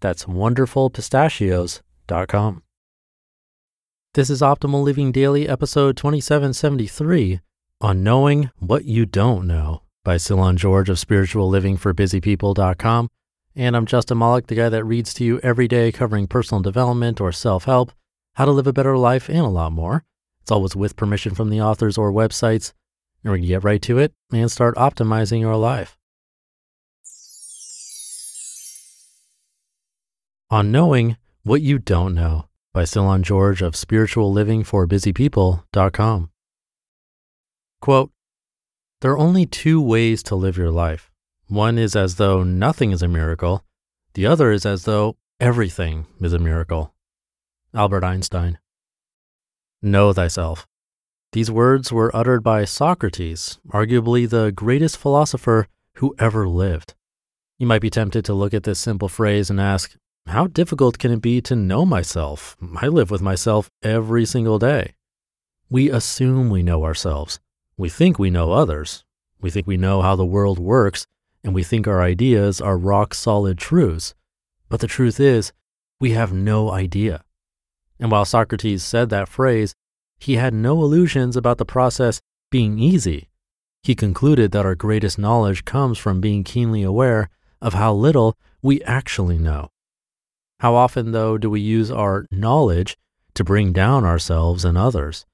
That's wonderfulpistachios.com. This is Optimal Living Daily, episode 2773 on knowing what you don't know by Cylon George of spirituallivingforbusypeople.com. And I'm Justin Malik, the guy that reads to you every day covering personal development or self help, how to live a better life, and a lot more. It's always with permission from the authors or websites. And going to get right to it and start optimizing your life. On Knowing What You Don't Know by Cylon George of spirituallivingforbusypeople.com. Quote, there are only two ways to live your life. One is as though nothing is a miracle, the other is as though everything is a miracle. Albert Einstein. Know thyself. These words were uttered by Socrates, arguably the greatest philosopher who ever lived. You might be tempted to look at this simple phrase and ask, how difficult can it be to know myself? I live with myself every single day. We assume we know ourselves. We think we know others. We think we know how the world works, and we think our ideas are rock solid truths. But the truth is, we have no idea. And while Socrates said that phrase, he had no illusions about the process being easy. He concluded that our greatest knowledge comes from being keenly aware of how little we actually know. How often, though, do we use our knowledge to bring down ourselves and others?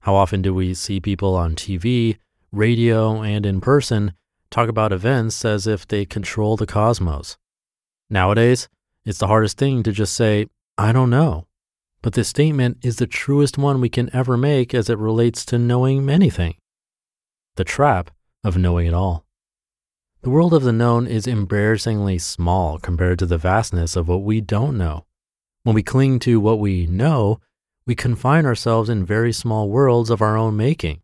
How often do we see people on TV, radio, and in person talk about events as if they control the cosmos? Nowadays, it's the hardest thing to just say, I don't know. But this statement is the truest one we can ever make as it relates to knowing anything. The trap of knowing it all. The world of the known is embarrassingly small compared to the vastness of what we don't know. When we cling to what we know, we confine ourselves in very small worlds of our own making.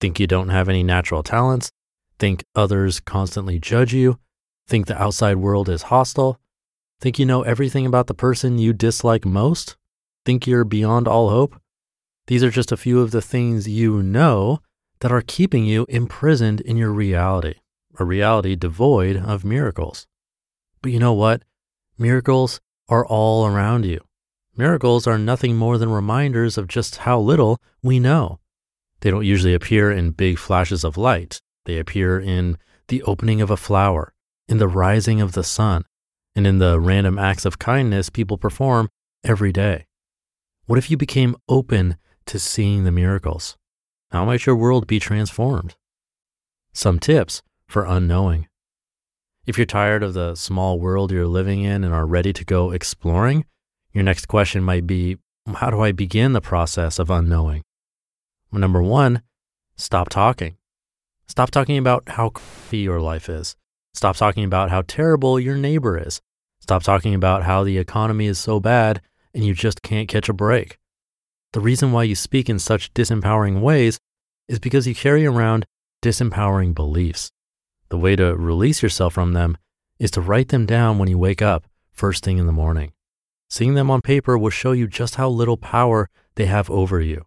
Think you don't have any natural talents, think others constantly judge you, think the outside world is hostile, think you know everything about the person you dislike most, think you're beyond all hope. These are just a few of the things you know that are keeping you imprisoned in your reality, a reality devoid of miracles. But you know what? Miracles are all around you. Miracles are nothing more than reminders of just how little we know. They don't usually appear in big flashes of light. They appear in the opening of a flower, in the rising of the sun, and in the random acts of kindness people perform every day. What if you became open to seeing the miracles? How might your world be transformed? Some tips for unknowing. If you're tired of the small world you're living in and are ready to go exploring, your next question might be How do I begin the process of unknowing? Well, number one, stop talking. Stop talking about how crappy your life is. Stop talking about how terrible your neighbor is. Stop talking about how the economy is so bad and you just can't catch a break. The reason why you speak in such disempowering ways is because you carry around disempowering beliefs. The way to release yourself from them is to write them down when you wake up first thing in the morning. Seeing them on paper will show you just how little power they have over you.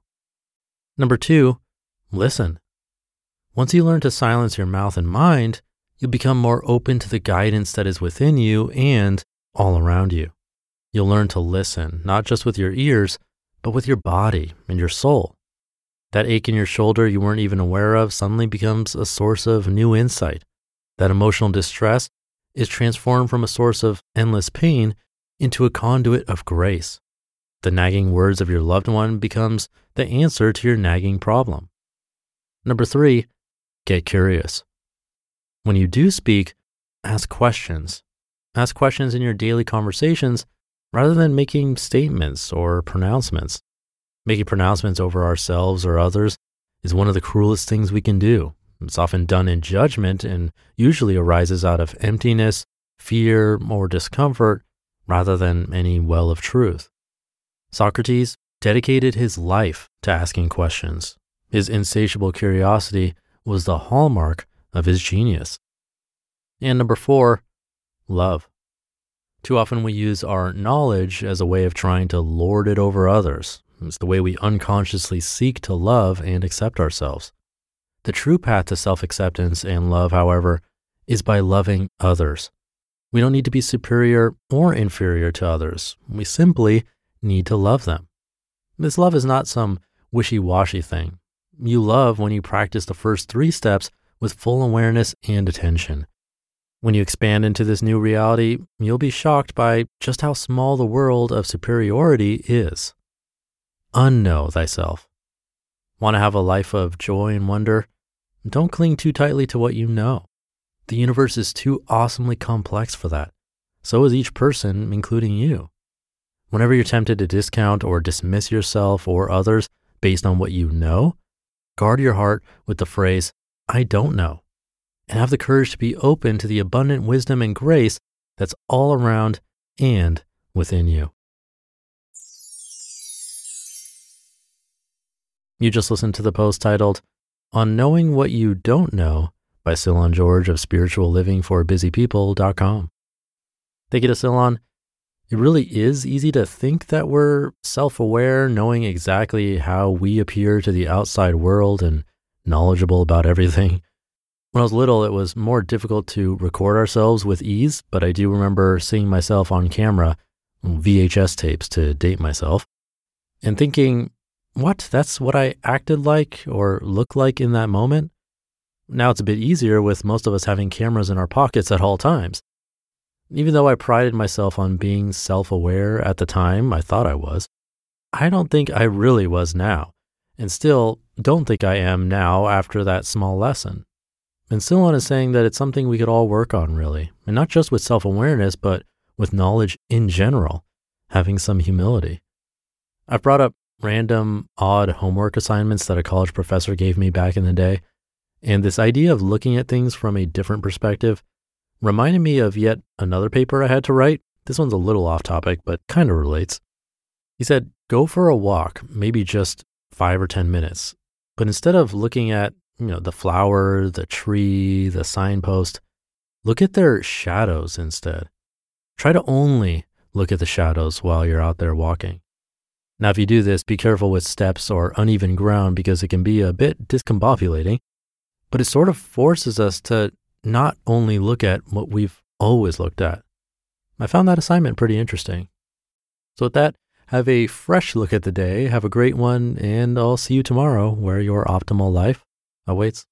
Number two, listen. Once you learn to silence your mouth and mind, you'll become more open to the guidance that is within you and all around you. You'll learn to listen, not just with your ears, but with your body and your soul. That ache in your shoulder you weren't even aware of suddenly becomes a source of new insight. That emotional distress is transformed from a source of endless pain into a conduit of grace. the nagging words of your loved one becomes the answer to your nagging problem. Number three, get curious. When you do speak, ask questions. Ask questions in your daily conversations rather than making statements or pronouncements. Making pronouncements over ourselves or others is one of the cruelest things we can do. It's often done in judgment and usually arises out of emptiness, fear, or discomfort rather than any well of truth. Socrates dedicated his life to asking questions. His insatiable curiosity was the hallmark of his genius. And number four, love. Too often we use our knowledge as a way of trying to lord it over others. It's the way we unconsciously seek to love and accept ourselves. The true path to self acceptance and love, however, is by loving others. We don't need to be superior or inferior to others. We simply need to love them. This love is not some wishy washy thing. You love when you practice the first three steps with full awareness and attention. When you expand into this new reality, you'll be shocked by just how small the world of superiority is. Unknow thyself. Want to have a life of joy and wonder? Don't cling too tightly to what you know. The universe is too awesomely complex for that. So is each person, including you. Whenever you're tempted to discount or dismiss yourself or others based on what you know, guard your heart with the phrase, I don't know, and have the courage to be open to the abundant wisdom and grace that's all around and within you. You just listened to the post titled, On Knowing What You Don't Know by Cylon George of Spiritual Living for Busy People.com. Thank you to Cylon. It really is easy to think that we're self aware, knowing exactly how we appear to the outside world and knowledgeable about everything. When I was little, it was more difficult to record ourselves with ease, but I do remember seeing myself on camera, VHS tapes to date myself, and thinking, what? That's what I acted like or looked like in that moment? Now it's a bit easier with most of us having cameras in our pockets at all times. Even though I prided myself on being self aware at the time, I thought I was. I don't think I really was now, and still don't think I am now after that small lesson. And Cylon is saying that it's something we could all work on, really, and not just with self awareness, but with knowledge in general, having some humility. I've brought up random, odd homework assignments that a college professor gave me back in the day, and this idea of looking at things from a different perspective reminded me of yet another paper I had to write. This one's a little off topic, but kind of relates. He said, go for a walk, maybe just five or 10 minutes. But instead of looking at, you know, the flower, the tree, the signpost, look at their shadows instead. Try to only look at the shadows while you're out there walking. Now, if you do this, be careful with steps or uneven ground because it can be a bit discombobulating, but it sort of forces us to not only look at what we've always looked at. I found that assignment pretty interesting. So, with that, have a fresh look at the day, have a great one, and I'll see you tomorrow where your optimal life awaits.